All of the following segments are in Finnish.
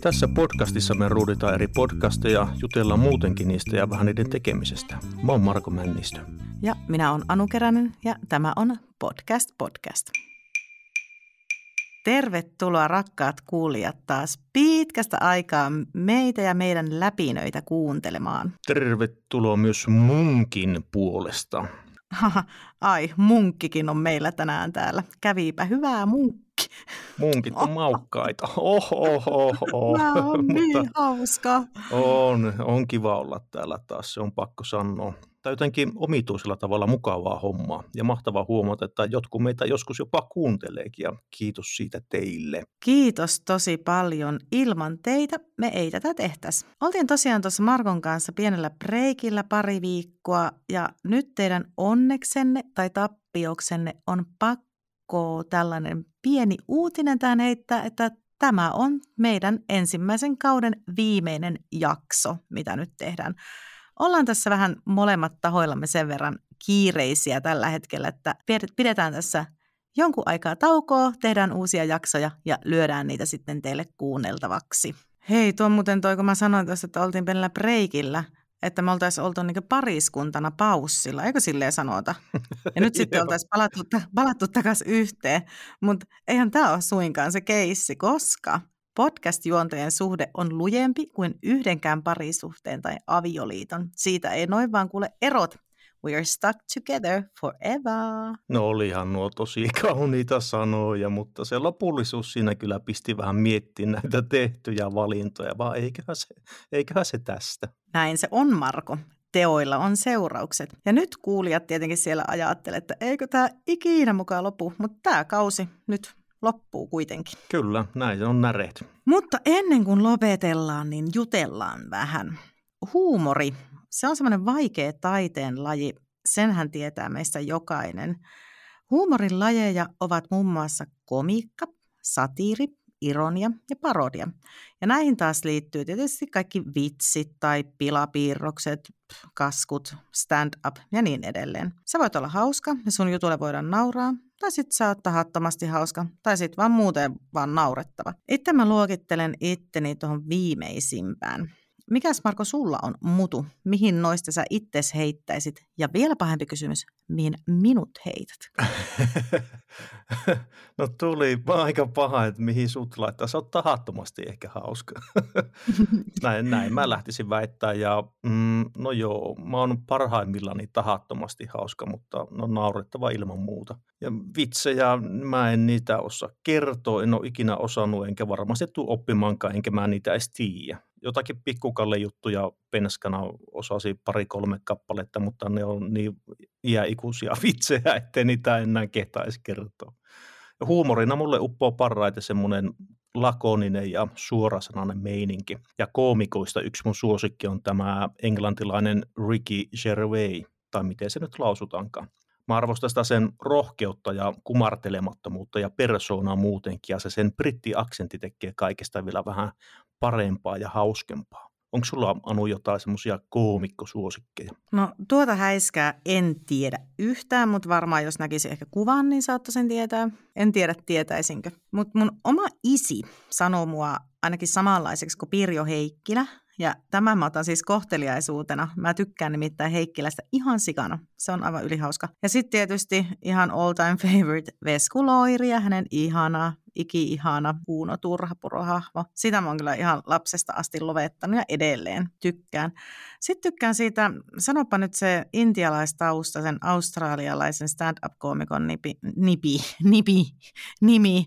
Tässä podcastissa me ruuditaan eri podcasteja, jutellaan muutenkin niistä ja vähän niiden tekemisestä. Mä oon Marko Männistö. Ja minä olen Anu Keränen ja tämä on Podcast Podcast. Tervetuloa rakkaat kuulijat taas pitkästä aikaa meitä ja meidän läpinöitä kuuntelemaan. Tervetuloa myös munkin puolesta. Ai, munkkikin on meillä tänään täällä. Kävipä hyvää munkki. Munkit on maukkaita. Oho, oho, oho. Tämä on niin hauska. On, on kiva olla täällä taas, se on pakko sanoa tai jotenkin omituisella tavalla mukavaa hommaa. Ja mahtavaa huomata, että jotkut meitä joskus jopa kuunteleekin ja kiitos siitä teille. Kiitos tosi paljon. Ilman teitä me ei tätä tehtäisi. Oltiin tosiaan tuossa Markon kanssa pienellä breikillä pari viikkoa ja nyt teidän onneksenne tai tappioksenne on pakko tällainen pieni uutinen tähän heittää, että tämä on meidän ensimmäisen kauden viimeinen jakso, mitä nyt tehdään ollaan tässä vähän molemmat tahoillamme sen verran kiireisiä tällä hetkellä, että pidetään tässä jonkun aikaa taukoa, tehdään uusia jaksoja ja lyödään niitä sitten teille kuunneltavaksi. Hei, tuo muuten toi, kun mä sanoin tuossa, että oltiin pienellä breikillä, että me oltaisiin oltu niin pariskuntana paussilla, eikö silleen sanota? Ja nyt sitten oltaisiin palattu, palattu takaisin yhteen, mutta eihän tämä ole suinkaan se keissi, koska Podcast-juontajan suhde on lujempi kuin yhdenkään parisuhteen tai avioliiton. Siitä ei noin vaan kuule erot. We are stuck together forever. No olihan nuo tosi kauniita sanoja, mutta se lopullisuus siinä kyllä pisti vähän miettimään näitä tehtyjä valintoja, vaan eiköhän se, eiköhän se tästä. Näin se on, Marko teoilla on seuraukset. Ja nyt kuulijat tietenkin siellä ajattelee, että eikö tämä ikinä mukaan lopu, mutta tämä kausi nyt loppuu kuitenkin. Kyllä, näin on näreet. Mutta ennen kuin lopetellaan, niin jutellaan vähän. Huumori, se on semmoinen vaikea taiteen laji. Senhän tietää meistä jokainen. Huumorin lajeja ovat muun muassa komiikka, satiiri, ironia ja parodia. Ja näihin taas liittyy tietysti kaikki vitsit tai pilapiirrokset, kaskut, stand-up ja niin edelleen. Se voit olla hauska ja sun jutulle voidaan nauraa, tai sit sä oot tahattomasti hauska, tai sit vaan muuten vaan naurettava. Itse mä luokittelen itteni tuohon viimeisimpään. Mikäs Marko sulla on mutu? Mihin noista sä itses heittäisit? Ja vielä pahempi kysymys, mihin minut heität? no tuli aika paha, että mihin sut laittaa. Sä oot tahattomasti ehkä hauska. näin, näin mä lähtisin väittää. Ja mm, no joo, mä oon parhaimmillani tahattomasti hauska, mutta no naurettava ilman muuta. Ja vitsejä, mä en niitä osaa kertoa, en ole ikinä osannut, enkä varmasti tule oppimaankaan, enkä mä niitä edes tiedä jotakin pikkukalle juttuja penskana osasi pari-kolme kappaletta, mutta ne on niin iäikuisia vitsejä, ettei niitä enää kehtaisi kertoa. Ja huumorina mulle uppoo parhaiten semmoinen lakoninen ja suorasanainen meininki. Ja koomikoista yksi mun suosikki on tämä englantilainen Ricky Gervais, tai miten se nyt lausutaankaan. Mä arvostan sitä sen rohkeutta ja kumartelemattomuutta ja persoonaa muutenkin, ja se sen brittiaksentti tekee kaikesta vielä vähän parempaa ja hauskempaa. Onko sulla, Anu, jotain semmoisia koomikkosuosikkeja? No tuota häiskää en tiedä yhtään, mutta varmaan jos näkisi ehkä kuvan, niin saattaisin tietää. En tiedä tietäisinkö. Mutta mun oma isi sanoo mua ainakin samanlaiseksi kuin Pirjo Heikkilä, ja tämä mä otan siis kohteliaisuutena. Mä tykkään nimittäin Heikkilästä ihan sikana. Se on aivan ylihauska. Ja sitten tietysti ihan all time favorite Vesku Loiri ja hänen ihana, iki-ihana Uuno Turhapurohahmo. Sitä mä oon kyllä ihan lapsesta asti lovettanut ja edelleen tykkään. Sitten tykkään siitä, sanopa nyt se intialaistaustaisen australialaisen stand-up-koomikon nipi, nipi, nipi, nimi.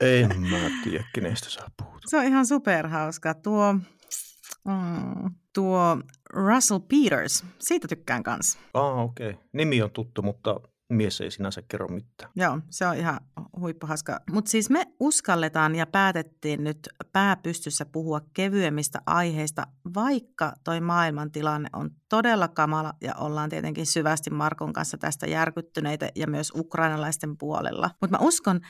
En mä tiedä, kenestä sä puhut. Se on ihan superhauska. Tuo Mm, tuo Russell Peters, siitä tykkään kanssa. Ah, okei. Okay. Nimi on tuttu, mutta mies ei sinänsä kerro mitään. Joo, se on ihan huippuhaska. Mutta siis me uskalletaan ja päätettiin nyt pääpystyssä puhua kevyemmistä aiheista, vaikka toi maailmantilanne on todella kamala ja ollaan tietenkin syvästi Markon kanssa tästä järkyttyneitä ja myös ukrainalaisten puolella. Mutta mä uskon,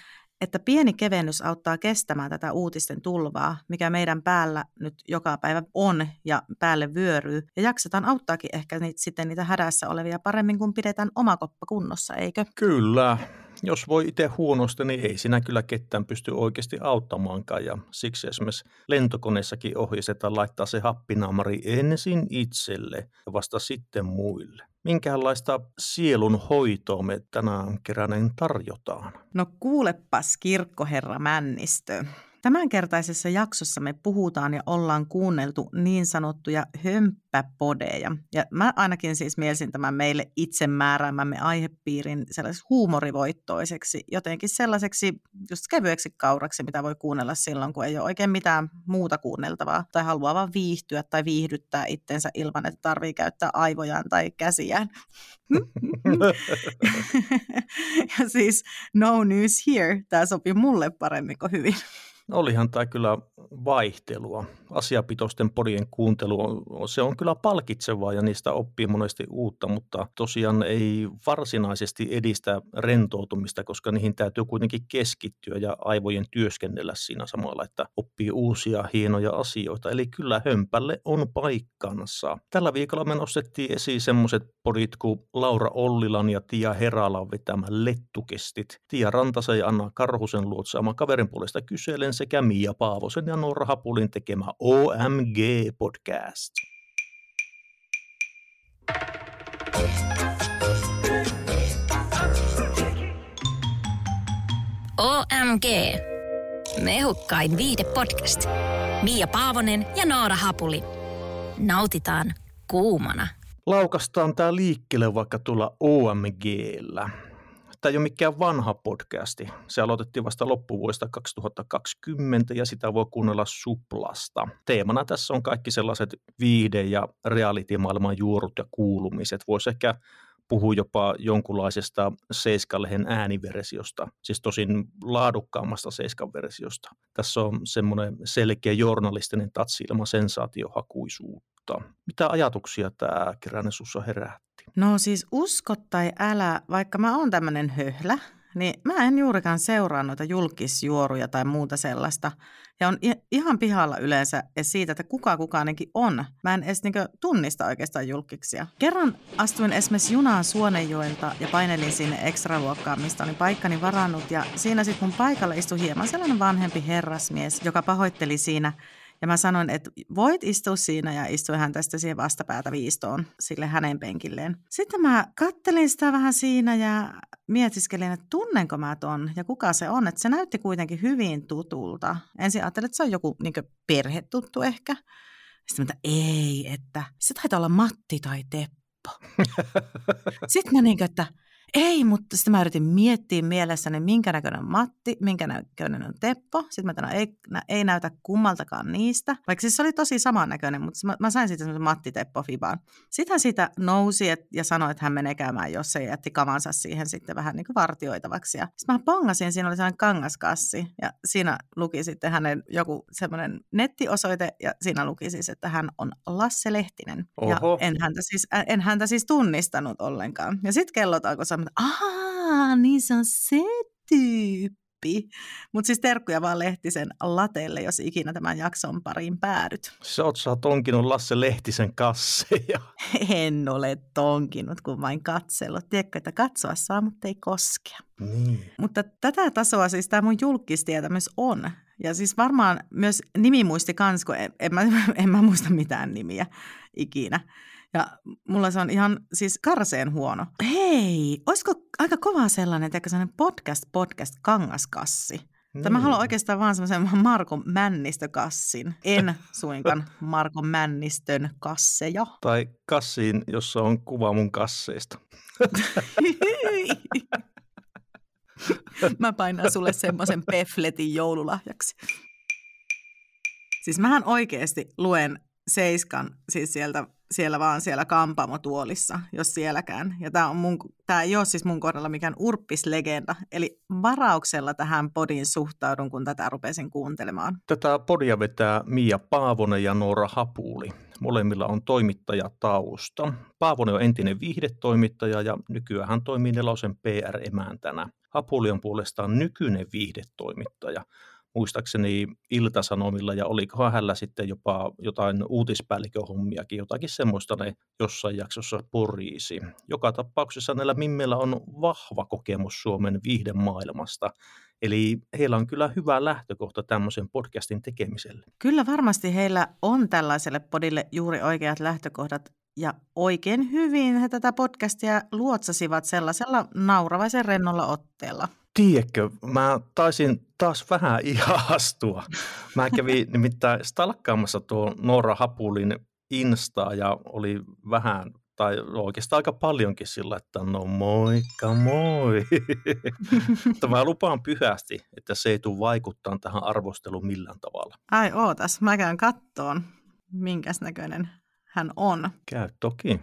että pieni kevennys auttaa kestämään tätä uutisten tulvaa, mikä meidän päällä nyt joka päivä on ja päälle vyöryy. Ja jaksetaan auttaakin ehkä niitä, sitten niitä hädässä olevia paremmin, kun pidetään oma koppa kunnossa, eikö? Kyllä. Jos voi itse huonosti, niin ei sinä kyllä ketään pysty oikeasti auttamaankaan. Ja siksi esimerkiksi lentokoneessakin ohjeistetaan laittaa se happinaamari ensin itselle ja vasta sitten muille. Minkälaista sielun hoitoa me tänään keräneen tarjotaan? No kuulepas kirkkoherra Männistö. Tämänkertaisessa jaksossa me puhutaan ja ollaan kuunneltu niin sanottuja hömppäpodeja. Ja mä ainakin siis mielsin tämän meille itsemääräämämme aihepiirin sellaiseksi huumorivoittoiseksi, jotenkin sellaiseksi just kevyeksi kauraksi, mitä voi kuunnella silloin, kun ei ole oikein mitään muuta kuunneltavaa tai haluaa vaan viihtyä tai viihdyttää itsensä ilman, että tarvii käyttää aivojaan tai käsiään. ja siis no news here, tämä sopii mulle paremmin kuin hyvin. Olihan tämä kyllä vaihtelua. Asiapitoisten podien kuuntelu, se on kyllä palkitsevaa ja niistä oppii monesti uutta, mutta tosiaan ei varsinaisesti edistä rentoutumista, koska niihin täytyy kuitenkin keskittyä ja aivojen työskennellä siinä samalla, että oppii uusia hienoja asioita. Eli kyllä hömpälle on paikkansa. Tällä viikolla me nostettiin esiin semmoiset podit kuin Laura Ollilan ja Tia Heralan vetämä Lettukestit. Tia Rantasen ja Anna Karhusen luotsaama kaverin puolesta kyselen sekä Mia Paavosen ja Norra Hapulin tekemä OMG-podcast. OMG. Mehukkain viidepodcast. Mia Paavonen ja Noora Hapuli. Nautitaan kuumana. Laukastaan tämä liikkeelle vaikka tulla OMGllä tämä ei ole mikään vanha podcasti. Se aloitettiin vasta loppuvuodesta 2020 ja sitä voi kuunnella Suplasta. Teemana tässä on kaikki sellaiset viihde- ja reality-maailman juurut ja kuulumiset. Voisi ehkä puhua jopa jonkunlaisesta Seiskalehen ääniversiosta, siis tosin laadukkaammasta Seiskan versiosta. Tässä on semmoinen selkeä journalistinen tatsi ilman sensaatiohakuisuutta. Mitä ajatuksia tämä keränne sussa herättää? No siis usko tai älä, vaikka mä oon tämmöinen höhlä, niin mä en juurikaan seuraa noita julkisjuoruja tai muuta sellaista. Ja on ihan pihalla yleensä siitä, että kuka kukaanenkin on. Mä en edes niinku tunnista oikeastaan julkiksia. Kerran astuin esimerkiksi junaan Suonenjoelta ja painelin sinne ekstraluokkaan, mistä olin paikkani varannut. Ja siinä sitten mun paikalla istui hieman sellainen vanhempi herrasmies, joka pahoitteli siinä ja mä sanoin, että voit istua siinä ja istuin hän tästä siihen vastapäätä viistoon sille hänen penkilleen. Sitten mä kattelin sitä vähän siinä ja mietiskelin, että tunnenko mä ton ja kuka se on. Että se näytti kuitenkin hyvin tutulta. Ensin ajattelin, että se on joku niin perhetuttu ehkä. Sitten mä ei, että se taitaa olla Matti tai Teppo. Sitten mä niin kuin, että ei, mutta sitten mä yritin miettiä mielessäni, minkä näköinen on Matti, minkä näköinen on Teppo. Sitten mä sanoin, ei, ei näytä kummaltakaan niistä. Vaikka siis se oli tosi samannäköinen, mutta mä, mä sain sitten semmoisen Matti-Teppo-fibaan. Sitten hän siitä nousi et, ja sanoi, että hän menee käymään, jos se jätti kavansa siihen sitten vähän niin kuin vartioitavaksi. Ja sitten mä pongasin, siinä oli sellainen kangaskassi ja siinä luki sitten hänen joku semmoinen nettiosoite ja siinä luki siis, että hän on Lasse Lehtinen. Oho. Ja en häntä, siis, en häntä siis tunnistanut ollenkaan. Ja sitten kellot alkoi sanoa, että aah, niin se on se tyyppi. Mutta siis terkkuja vaan Lehtisen lateelle, jos ikinä tämän jakson pariin päädyt. Sä oot, sä tonkinut Lasse Lehtisen kasseja. En ole tonkinut, kun vain katsellut. Tiedätkö, että katsoa saa, mutta ei koskea. Niin. Mutta tätä tasoa siis tämä mun julkistietämys on. Ja siis varmaan myös nimimuisti kans, kun en, en, mä, en mä muista mitään nimiä ikinä. Ja mulla se on ihan siis karseen huono. Hei, olisiko aika kova sellainen, että sellainen podcast, podcast kangaskassi? Mm. Tämä haluan oikeastaan vaan semmoisen Marko Männistökassin, en suinkaan Marko Männistön kasseja. Tai kassiin, jossa on kuva mun kasseista. Mä painan sulle semmoisen pefletin joululahjaksi. Siis mähän oikeasti luen Seiskan siis sieltä siellä vaan siellä kampamotuolissa, jos sielläkään. Ja tämä, on mun, tämä ei ole siis mun kohdalla mikään urppislegenda. Eli varauksella tähän podin suhtaudun, kun tätä rupesin kuuntelemaan. Tätä podia vetää Mia Paavonen ja Noora Hapuuli. Molemmilla on toimittajatausta. Paavonen on entinen viihdetoimittaja ja nykyään hän toimii Nelosen PR-emäntänä. Hapuli on puolestaan nykyinen viihdetoimittaja muistaakseni Iltasanomilla ja olikohan hänellä sitten jopa jotain uutispäälliköhommiakin, jotakin semmoista ne jossain jaksossa poriisi. Joka tapauksessa näillä Mimmeillä on vahva kokemus Suomen viihdemaailmasta, eli heillä on kyllä hyvä lähtökohta tämmöisen podcastin tekemiselle. Kyllä varmasti heillä on tällaiselle podille juuri oikeat lähtökohdat ja oikein hyvin he tätä podcastia luotsasivat sellaisella nauravaisen rennolla otteella. Tiedätkö, mä taisin taas vähän ihastua. Mä kävin nimittäin stalkkaamassa tuo Noora Hapulin Instaa ja oli vähän tai oikeastaan aika paljonkin sillä, että no moikka moi. Mutta mä lupaan pyhästi, että se ei tule vaikuttaa tähän arvosteluun millään tavalla. Ai ootas, mä käyn kattoon, minkäs näköinen hän on. Käy toki.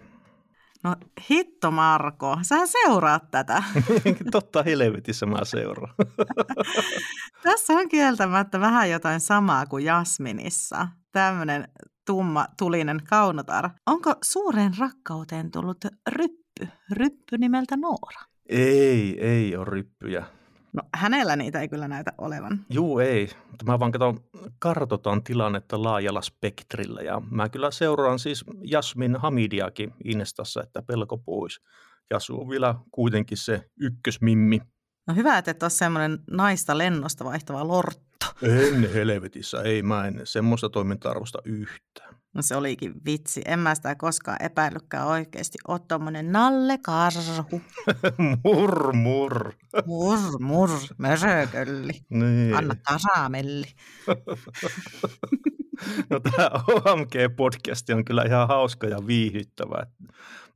No hitto Marko, sä seuraat tätä. Totta helvetissä mä seuraan. Tässä on kieltämättä vähän jotain samaa kuin Jasminissa. Tämmöinen tumma tulinen kaunotar. Onko suureen rakkauteen tullut ryppy? Ryppy nimeltä Noora? Ei, ei ole ryppyjä. No hänellä niitä ei kyllä näytä olevan. Juu, ei. Mutta mä vaan katson, kartoitan tilannetta laajalla spektrillä. Ja mä kyllä seuraan siis Jasmin Hamidiakin Instassa, että pelko pois. Jasu on vielä kuitenkin se ykkösmimmi. No hyvä, että et ole semmoinen naista lennosta vaihtava lortto. En helvetissä, ei mä en semmoista toiminta-arvosta yhtään. No se olikin vitsi. En mä sitä koskaan epäillytkään oikeasti. Oot tommonen Nalle Karhu. mur, mur. Mur, mur, mösökölli. Niin. Anna karamelli. No tämä OMG-podcasti on kyllä ihan hauska ja viihdyttävä.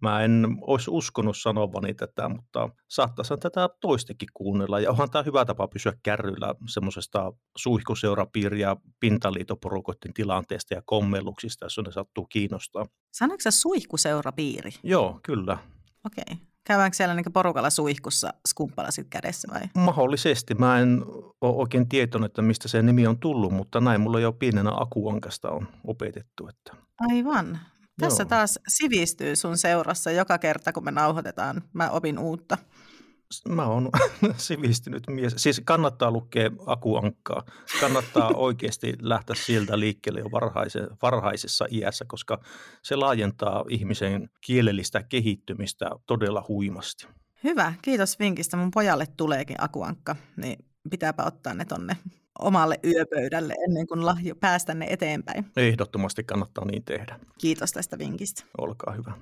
Mä en olisi uskonut sanovani tätä, mutta saattaisi tätä toistekin kuunnella. Ja onhan tämä hyvä tapa pysyä kärryillä semmoisesta suihkuseurapiiri- ja pintaliitoporukoiden tilanteesta ja kommelluksista, jos ne sattuu kiinnostaa. Sanoitko sä suihkuseurapiiri? Joo, kyllä. Okei. Okay. Käydäänkö siellä niin porukalla suihkussa skumppalasit kädessä vai? Mahdollisesti. Mä en ole oikein tietoinen, että mistä se nimi on tullut, mutta näin mulla jo pienenä akuankasta on opetettu. Että... Aivan. Tässä Joo. taas sivistyy sun seurassa joka kerta, kun me nauhoitetaan. Mä opin uutta. Mä oon sivistynyt mies. Siis kannattaa lukea akuankkaa. Kannattaa oikeasti lähteä sieltä liikkeelle jo varhaise, varhaisessa iässä, koska se laajentaa ihmisen kielellistä kehittymistä todella huimasti. Hyvä, kiitos vinkistä. Mun pojalle tuleekin akuankka, niin pitääpä ottaa ne tonne omalle yöpöydälle ennen kuin lahjo päästä ne eteenpäin. Ehdottomasti kannattaa niin tehdä. Kiitos tästä vinkistä. Olkaa hyvä.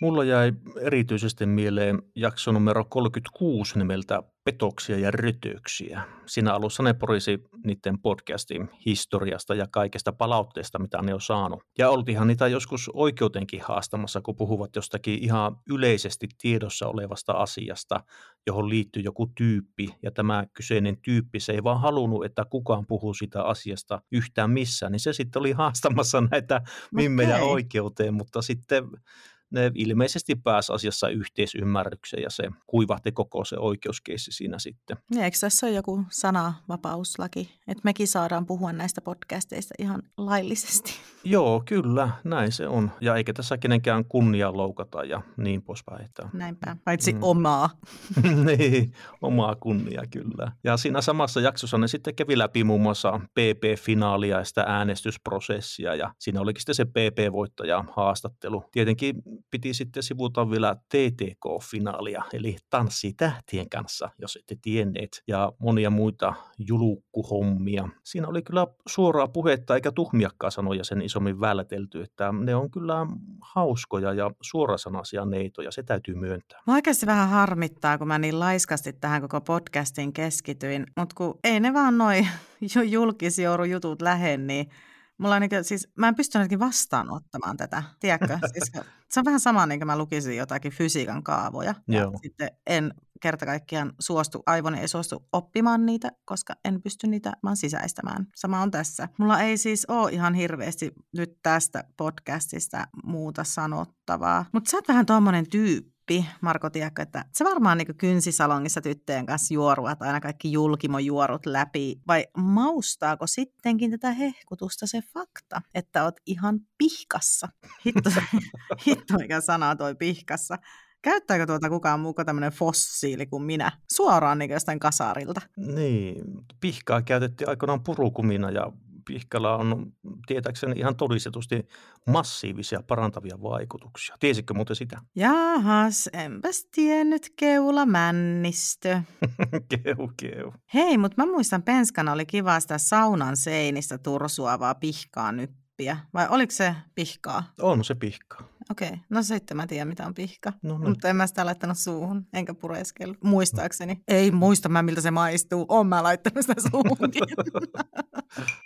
Mulla jäi erityisesti mieleen jakso numero 36 nimeltä Petoksia ja rötöksiä. Siinä alussa ne porisi niiden podcastin historiasta ja kaikesta palautteesta, mitä ne on saanut. Ja oltiinhan niitä joskus oikeutenkin haastamassa, kun puhuvat jostakin ihan yleisesti tiedossa olevasta asiasta, johon liittyy joku tyyppi. Ja tämä kyseinen tyyppi, se ei vaan halunnut, että kukaan puhuu sitä asiasta yhtään missään. Niin se sitten oli haastamassa näitä mimmejä okay. oikeuteen, mutta sitten ne ilmeisesti pääsi asiassa yhteisymmärrykseen ja se kuivahti koko se oikeuskeissi siinä sitten. Ja eikö tässä ole joku sanavapauslaki, että mekin saadaan puhua näistä podcasteista ihan laillisesti? Joo, kyllä, näin se on. Ja eikä tässä kenenkään kunnia loukata ja niin poispäin. Että... Näinpä, paitsi mm. omaa. niin, omaa kunnia kyllä. Ja siinä samassa jaksossa ne sitten kävi läpi muun muassa PP-finaalia ja sitä äänestysprosessia ja siinä olikin sitten se PP-voittaja haastattelu. Tietenkin piti sitten sivuta vielä TTK-finaalia, eli Tanssi tähtien kanssa, jos ette tienneet, ja monia muita julukkuhommia. Siinä oli kyllä suoraa puhetta eikä tuhmiakkaa sanoja sen isommin vältelty, että ne on kyllä hauskoja ja suorasanaisia neitoja, se täytyy myöntää. Mä oikeasti vähän harmittaa, kun mä niin laiskasti tähän koko podcastiin keskityin, mutta kun ei ne vaan noin julkisjourujutut lähde, niin Mulla on niin kuin, siis, mä en pysty ainakin vastaanottamaan tätä, tiedätkö? Siis, se on vähän sama, niin kuin mä lukisin jotakin fysiikan kaavoja. Ja Joo. sitten en kerta kaikkiaan suostu, aivoni ei suostu oppimaan niitä, koska en pysty niitä vaan sisäistämään. Sama on tässä. Mulla ei siis ole ihan hirveästi nyt tästä podcastista muuta sanottavaa, mutta sä oot vähän tuommoinen tyyppi, Marko Tiekko, että se varmaan niin kynsisalongissa tyttöjen kanssa juoruat aina kaikki julkimojuorut läpi, vai maustaako sittenkin tätä hehkutusta se fakta, että oot ihan pihkassa? Hitto, hitto mikä sana toi pihkassa. Käyttääkö tuota kukaan muu tämmöinen fossiili kuin minä? Suoraan niin jostain kasarilta. Niin, pihkaa käytettiin aikoinaan purukumina ja pihkalla on tietääkseni ihan todistetusti massiivisia parantavia vaikutuksia. Tiesitkö muuten sitä? Jahas, enpäs tiennyt keula männistö. keu, keu. Hei, mutta mä muistan penskana oli kiva sitä saunan seinistä tursuavaa pihkaa nyppiä. Vai oliko se pihkaa? On se pihkaa. Okei, okay. no sitten mä tiedän, mitä on pihka. No, no. Mutta en mä sitä laittanut suuhun, enkä pureskellut, muistaakseni. Ei muista mä, miltä se maistuu. Oon mä laittanut sitä suuhunkin.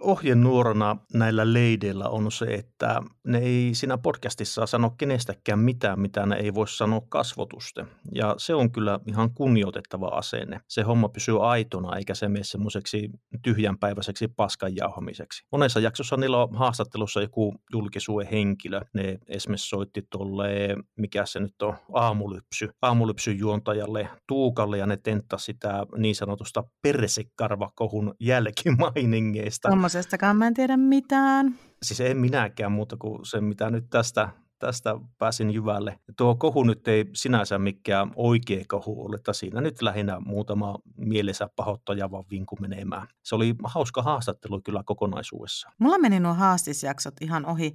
ohjenuorana näillä leideillä on se, että ne ei siinä podcastissa sano kenestäkään mitään, mitä ne ei voi sanoa kasvotusten. Ja se on kyllä ihan kunnioitettava asenne. Se homma pysyy aitona, eikä se mene semmoiseksi tyhjänpäiväiseksi paskan jauhamiseksi. Monessa jaksossa niillä on haastattelussa joku julkisuuden henkilö. Ne esimerkiksi soitti tuolle, mikä se nyt on, aamulypsy, aamulypsyn juontajalle Tuukalle, ja ne tenttasi sitä niin sanotusta persekarvakohun jälkimainingeista. Tuommoisestakaan mä en tiedä mitään. Siis en minäkään muuta kuin se, mitä nyt tästä tästä pääsin jyvälle. Tuo kohu nyt ei sinänsä mikään oikea kohu ole, että siinä nyt lähinnä muutama mielensä pahoittajava vinku menemään. Se oli hauska haastattelu kyllä kokonaisuudessa. Mulla meni nuo haastisjaksot ihan ohi.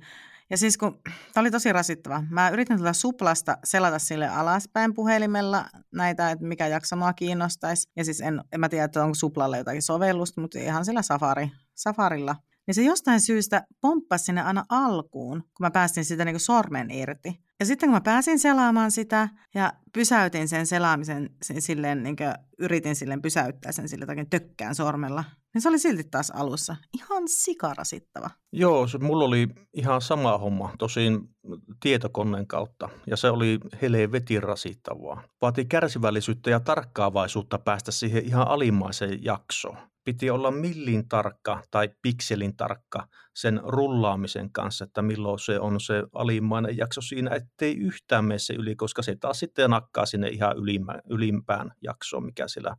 Ja siis kun, tämä oli tosi rasittava. Mä yritin tätä suplasta selata sille alaspäin puhelimella näitä, että mikä jakso mua kiinnostaisi. Ja siis en, en mä tiedä, että onko suplalle jotakin sovellusta, mutta ihan sillä safari, safarilla niin se jostain syystä pomppasi sinne aina alkuun, kun mä päästin sitä niin sormen irti. Ja sitten kun mä pääsin selaamaan sitä ja pysäytin sen selaamisen silleen, niin kuin yritin silleen pysäyttää sen sille jotakin tökkään sormella, niin se oli silti taas alussa. Ihan sikarasittava. Joo, se, mulla oli ihan sama homma, tosin tietokoneen kautta, ja se oli helvetin rasittavaa. Vaati kärsivällisyyttä ja tarkkaavaisuutta päästä siihen ihan alimmaiseen jaksoon piti olla millin tarkka tai pikselin tarkka sen rullaamisen kanssa, että milloin se on se alimmainen jakso siinä, ettei yhtään mene se yli, koska se taas sitten nakkaa sinne ihan ylimpään, jaksoon, mikä siellä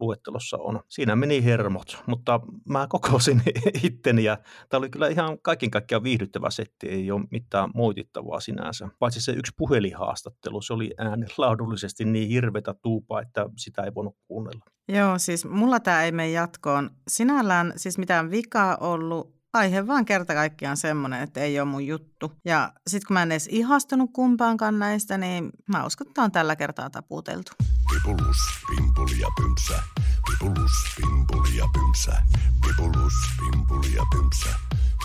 luettelossa on. Siinä meni hermot, mutta mä kokosin itteni ja tämä oli kyllä ihan kaiken kaikkiaan viihdyttävä setti, ei ole mitään moitittavaa sinänsä. Paitsi se yksi puhelihaastattelu, se oli ääni laadullisesti niin hirvetä tuupaa, että sitä ei voinut kuunnella. Joo, siis mulla tämä ei mene jatkoon. Sinällään siis mitään vikaa ollut, aihe vaan kerta kaikkiaan semmoinen, että ei ole mun juttu. Ja sitten kun mä en edes ihastunut kumpaankaan näistä, niin mä uskon, että on tällä kertaa taputeltu. Pipulus, pimpuli ja pymsä. Pipulus, pimpuli ja pymsä. Pipulus, pimpuli ja pymsä.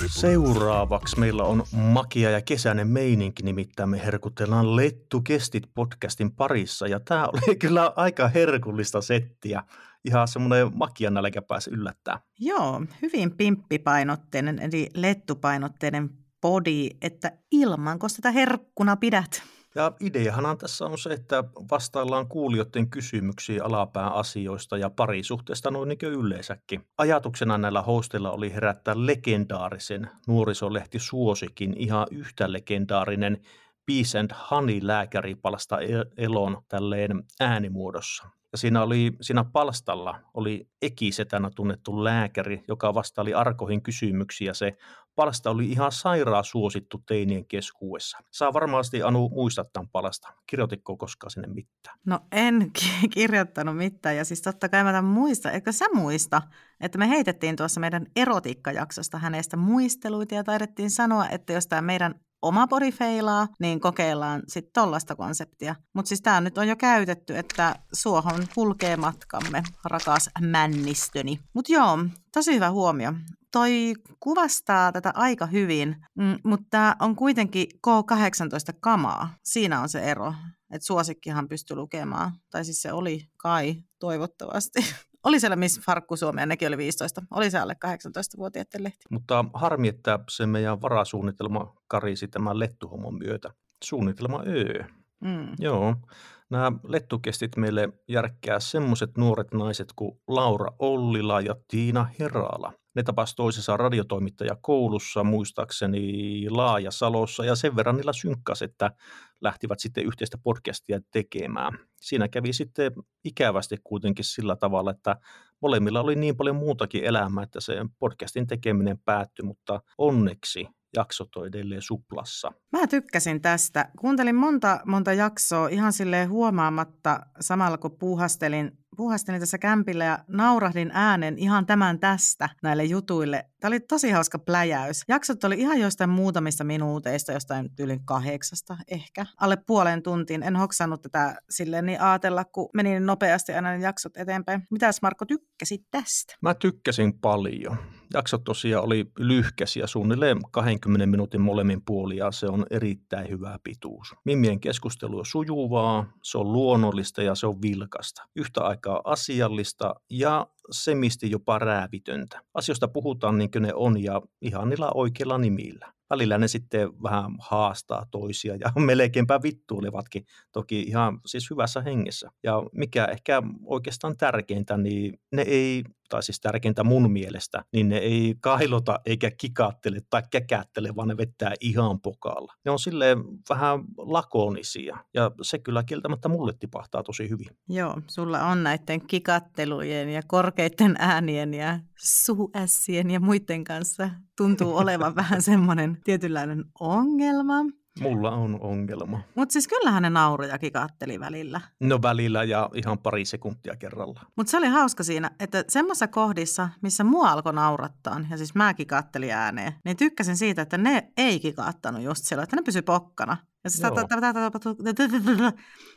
Seuraavaksi meillä on makia ja kesäinen meininki, nimittäin me herkutellaan Lettu Kestit podcastin parissa. Ja tämä oli kyllä aika herkullista settiä. Ihan semmoinen makia nälkä pääsi yllättää. Joo, hyvin pimppipainotteinen eli lettupainotteinen body, että ilman, kun sitä herkkuna pidät. Ja ideahan tässä on se, että vastaillaan kuulijoiden kysymyksiin alapään asioista ja parisuhteesta noin niin yleensäkin. Ajatuksena näillä hosteilla oli herättää legendaarisen nuorisolehti Suosikin ihan yhtä legendaarinen Peace and Honey lääkäripalsta elon tälleen äänimuodossa. Ja siinä, oli, siinä palstalla oli ekisetänä tunnettu lääkäri, joka vastaili arkoihin kysymyksiä. Se palsta oli ihan sairaan suosittu teinien keskuudessa. Saa varmasti Anu muistaa tämän palasta. Kirjoititko koskaan sinne mitään? No en kirjoittanut mitään ja siis totta kai mä tämän muista. Eikö sä muista, että me heitettiin tuossa meidän erotiikkajaksosta hänestä muisteluita ja taidettiin sanoa, että jos tämä meidän oma body feilaa, niin kokeillaan sitten tollaista konseptia. Mutta siis tämä nyt on jo käytetty, että suohon kulkee matkamme, rakas männistöni. Mutta joo, tosi hyvä huomio. Toi kuvastaa tätä aika hyvin, mm, mutta on kuitenkin K18 kamaa. Siinä on se ero. Että suosikkihan pystyy lukemaan, tai siis se oli kai toivottavasti. Oli siellä Miss Farkku Suomea, nekin oli 15. Oli se alle 18-vuotiaiden lehti. Mutta harmi, että se meidän varasuunnitelma karisi tämän lettuhomon myötä. Suunnitelma Ö. Mm. Joo. Nämä lettukestit meille järkkää semmoiset nuoret naiset kuin Laura Ollila ja Tiina Herala. Ne tapas toisensa radiotoimittaja koulussa, muistaakseni Laajasalossa, ja sen verran niillä synkkas, että lähtivät sitten yhteistä podcastia tekemään. Siinä kävi sitten ikävästi kuitenkin sillä tavalla, että molemmilla oli niin paljon muutakin elämää, että se podcastin tekeminen päättyi, mutta onneksi jaksot on edelleen suplassa. Mä tykkäsin tästä. Kuuntelin monta, monta jaksoa ihan silleen huomaamatta samalla kun puuhastelin puhastelin tässä kämpillä ja naurahdin äänen ihan tämän tästä näille jutuille. Tämä oli tosi hauska pläjäys. Jaksot oli ihan jostain muutamista minuuteista, jostain yli kahdeksasta ehkä. Alle puolen tuntiin. En hoksannut tätä silleen niin ajatella, kun meni niin nopeasti aina ne jaksot eteenpäin. Mitäs Marko tykkäsit tästä? Mä tykkäsin paljon. Jaksot tosiaan oli lyhkäisiä, suunnilleen 20 minuutin molemmin puolin ja se on erittäin hyvä pituus. Mimmien keskustelu on sujuvaa, se on luonnollista ja se on vilkasta. Yhtä aikaa asiallista ja semisti jopa räävitöntä. Asioista puhutaan niin kuin ne on ja ihan niillä oikeilla nimillä välillä ne sitten vähän haastaa toisia ja melkeinpä vittuilevatkin, toki ihan siis hyvässä hengessä. Ja mikä ehkä oikeastaan tärkeintä, niin ne ei tai siis tärkeintä mun mielestä, niin ne ei kailota eikä kikaattele tai käkättele, vaan ne vettää ihan pokaalla. Ne on silleen vähän lakonisia ja se kyllä kieltämättä mulle tipahtaa tosi hyvin. Joo, sulla on näiden kikattelujen ja korkeiden äänien ja suuässien ja muiden kanssa tuntuu olevan vähän semmoinen tietynlainen ongelma. Mulla on ongelma. Mutta siis kyllähän ne nauroja kikatteli välillä. No välillä ja ihan pari sekuntia kerralla. Mutta se oli hauska siinä, että semmoisessa kohdissa, missä mua alkoi naurattaa, ja siis mä kikattelin ääneen, niin tykkäsin siitä, että ne ei kikaattanut just silloin, että ne pysyi pokkana. Ja, siis tätä,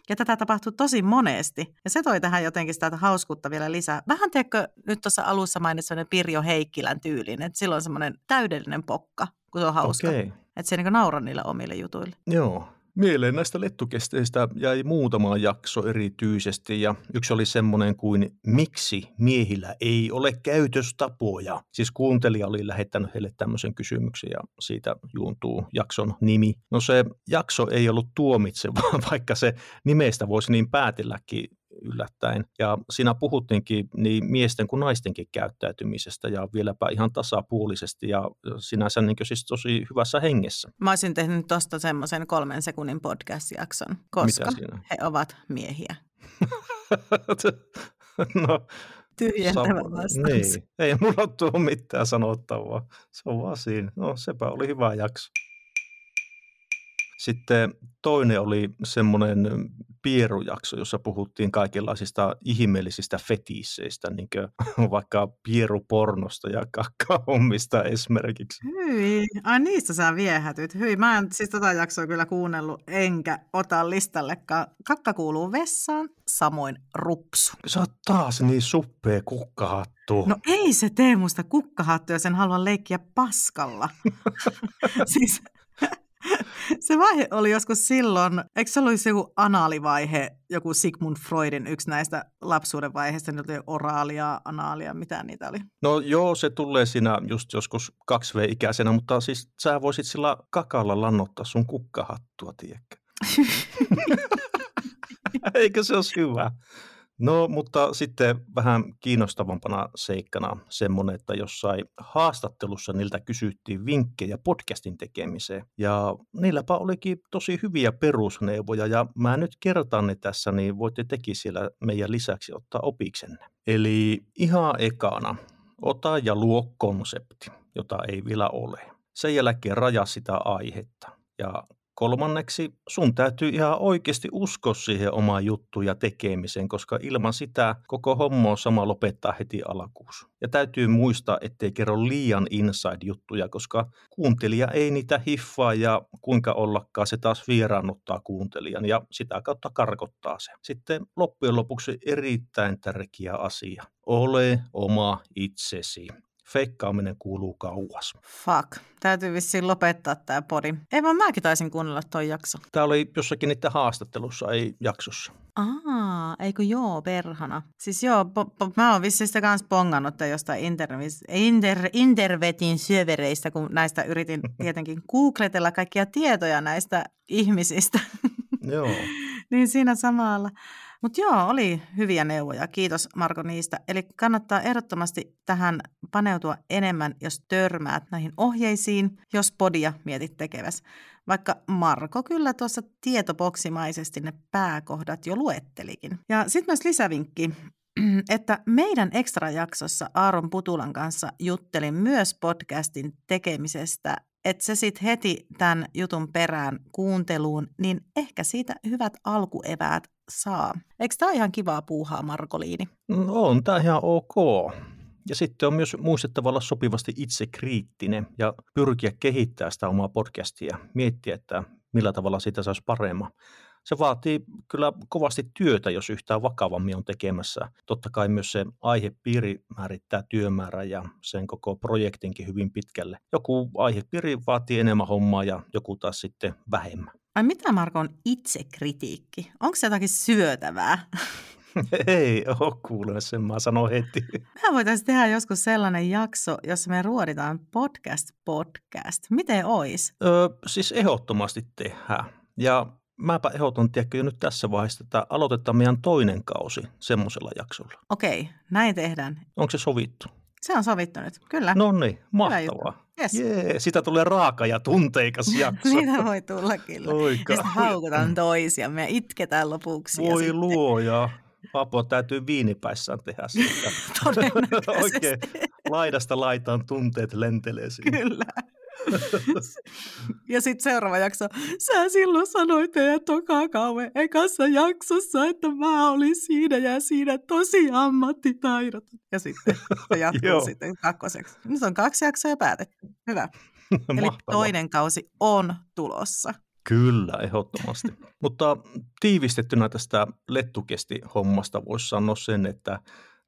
ja tätä tapahtuu tosi monesti. Ja se toi tähän jotenkin sitä hauskuutta vielä lisää. Vähän teekö nyt tuossa alussa mainitsin Pirjo Heikkilän tyylin, että silloin semmoinen täydellinen pokka, kun se on hauska. Okay. Että se niin naura niille omille jutuille. Joo. Mieleen näistä lettukesteistä jäi muutama jakso erityisesti ja yksi oli semmoinen kuin Miksi miehillä ei ole käytöstapoja? Siis kuuntelija oli lähettänyt heille tämmöisen kysymyksen ja siitä juuntuu jakson nimi. No se jakso ei ollut tuomitseva, vaikka se nimestä voisi niin päätelläkin yllättäen. Ja siinä puhuttiinkin niin miesten kuin naistenkin käyttäytymisestä ja vieläpä ihan tasapuolisesti ja sinänsä niin siis tosi hyvässä hengessä. Mä olisin tehnyt tuosta semmoisen kolmen sekunnin podcast-jakson, koska he ovat miehiä. no, tyhjentävä vastaus. Niin. Ei mulla ole mitään sanottavaa. Se on vaan siinä. No sepä oli hyvä jakso. Sitten toinen oli semmoinen pierujakso, jossa puhuttiin kaikenlaisista ihmeellisistä fetisseistä, niin kuin vaikka pierupornosta ja kakkahommista esimerkiksi. Hyi, ai niistä sä viehätyt. Hyi, mä en siis tota jaksoa kyllä kuunnellut, enkä ota listallekaan. Kakka kuuluu vessaan, samoin rupsu. Sä oot taas niin suppea kukkahattu. No ei se tee musta kukkahattuja, sen haluan leikkiä paskalla. siis se vaihe oli joskus silloin, eikö se olisi joku anaalivaihe, joku Sigmund Freudin yksi näistä lapsuuden vaiheista, niin oli oraalia, anaalia, mitä niitä oli? No joo, se tulee siinä just joskus 2V-ikäisenä, mutta siis sä voisit sillä kakalla lannottaa sun kukkahattua, tiedäkö? Eikö se olisi hyvä? No, mutta sitten vähän kiinnostavampana seikkana semmoinen, että jossain haastattelussa niiltä kysyttiin vinkkejä podcastin tekemiseen. Ja niilläpä olikin tosi hyviä perusneuvoja, ja mä nyt kertaan ne tässä, niin voitte teki siellä meidän lisäksi ottaa opiksenne. Eli ihan ekana, ota ja luo konsepti, jota ei vielä ole. Sen jälkeen raja sitä aihetta ja Kolmanneksi, sun täytyy ihan oikeasti uskoa siihen omaan juttuun ja tekemiseen, koska ilman sitä koko homma on sama lopettaa heti alkuus. Ja täytyy muistaa, ettei kerro liian inside-juttuja, koska kuuntelija ei niitä hiffaa ja kuinka ollakaan se taas vieraannuttaa kuuntelijan ja sitä kautta karkottaa se. Sitten loppujen lopuksi erittäin tärkeä asia. Ole oma itsesi feikkaaminen kuuluu kauas. Fuck. Täytyy vissiin lopettaa tämä podi. Ei vaan mäkin taisin kuunnella toi jakso. Tämä oli jossakin niiden haastattelussa, ei jaksossa. Aa, eikö joo, perhana. Siis joo, po, po, mä oon vissiin sitä kanssa pongannut jostain inter, intervetin syövereistä, kun näistä yritin tietenkin googletella kaikkia tietoja näistä ihmisistä. Joo. niin siinä samalla. Mutta joo, oli hyviä neuvoja. Kiitos Marko niistä. Eli kannattaa ehdottomasti tähän paneutua enemmän, jos törmäät näihin ohjeisiin, jos podia mietit tekeväs. Vaikka Marko kyllä tuossa tietoboksimaisesti ne pääkohdat jo luettelikin. Ja sitten myös lisävinkki, että meidän jaksossa Aaron Putulan kanssa juttelin myös podcastin tekemisestä että se sitten heti tämän jutun perään kuunteluun, niin ehkä siitä hyvät alkueväät saa. Eikö tämä ihan kivaa puuhaa, Markoliini? No, on tämä ihan ok. Ja sitten on myös muistettava olla sopivasti itse kriittinen ja pyrkiä kehittämään sitä omaa podcastia, miettiä, että millä tavalla siitä saisi paremmin se vaatii kyllä kovasti työtä, jos yhtään vakavammin on tekemässä. Totta kai myös se aihepiiri määrittää työmäärä ja sen koko projektinkin hyvin pitkälle. Joku aihepiiri vaatii enemmän hommaa ja joku taas sitten vähemmän. Ai mitä Marko on itsekritiikki? Onko se jotakin syötävää? Ei ole kuule, sen mä sanon heti. Mä voitaisiin tehdä joskus sellainen jakso, jossa me ruoditaan podcast-podcast. Miten ois? Öö, siis ehdottomasti tehdään. Ja mäpä ehdotan, tiedätkö, jo nyt tässä vaiheessa, että aloitetaan meidän toinen kausi semmoisella jaksolla. Okei, näin tehdään. Onko se sovittu? Se on sovittu nyt, kyllä. No niin, mahtavaa. Yes. Jee, sitä tulee raaka ja tunteikas jakso. Siitä voi tulla kyllä. Oika. Sitten haukutaan toisia, me itketään lopuksi. Voi ja luoja. Apua täytyy viinipäissään tehdä sitä. Todennäköisesti. Oikein laidasta laitaan tunteet lentelee siinä. Kyllä. ja sitten seuraava jakso. Sä silloin sanoit teidän toka kauan ekassa jaksossa, että mä olin siinä ja siinä tosi ammattitaidot. Ja sitten se jatkuu sitten kakkoseksi. Nyt on kaksi jaksoa ja päätetty. Hyvä. Eli toinen kausi on tulossa. Kyllä, ehdottomasti. Mutta tiivistettynä tästä lettukesti-hommasta voisi sanoa sen, että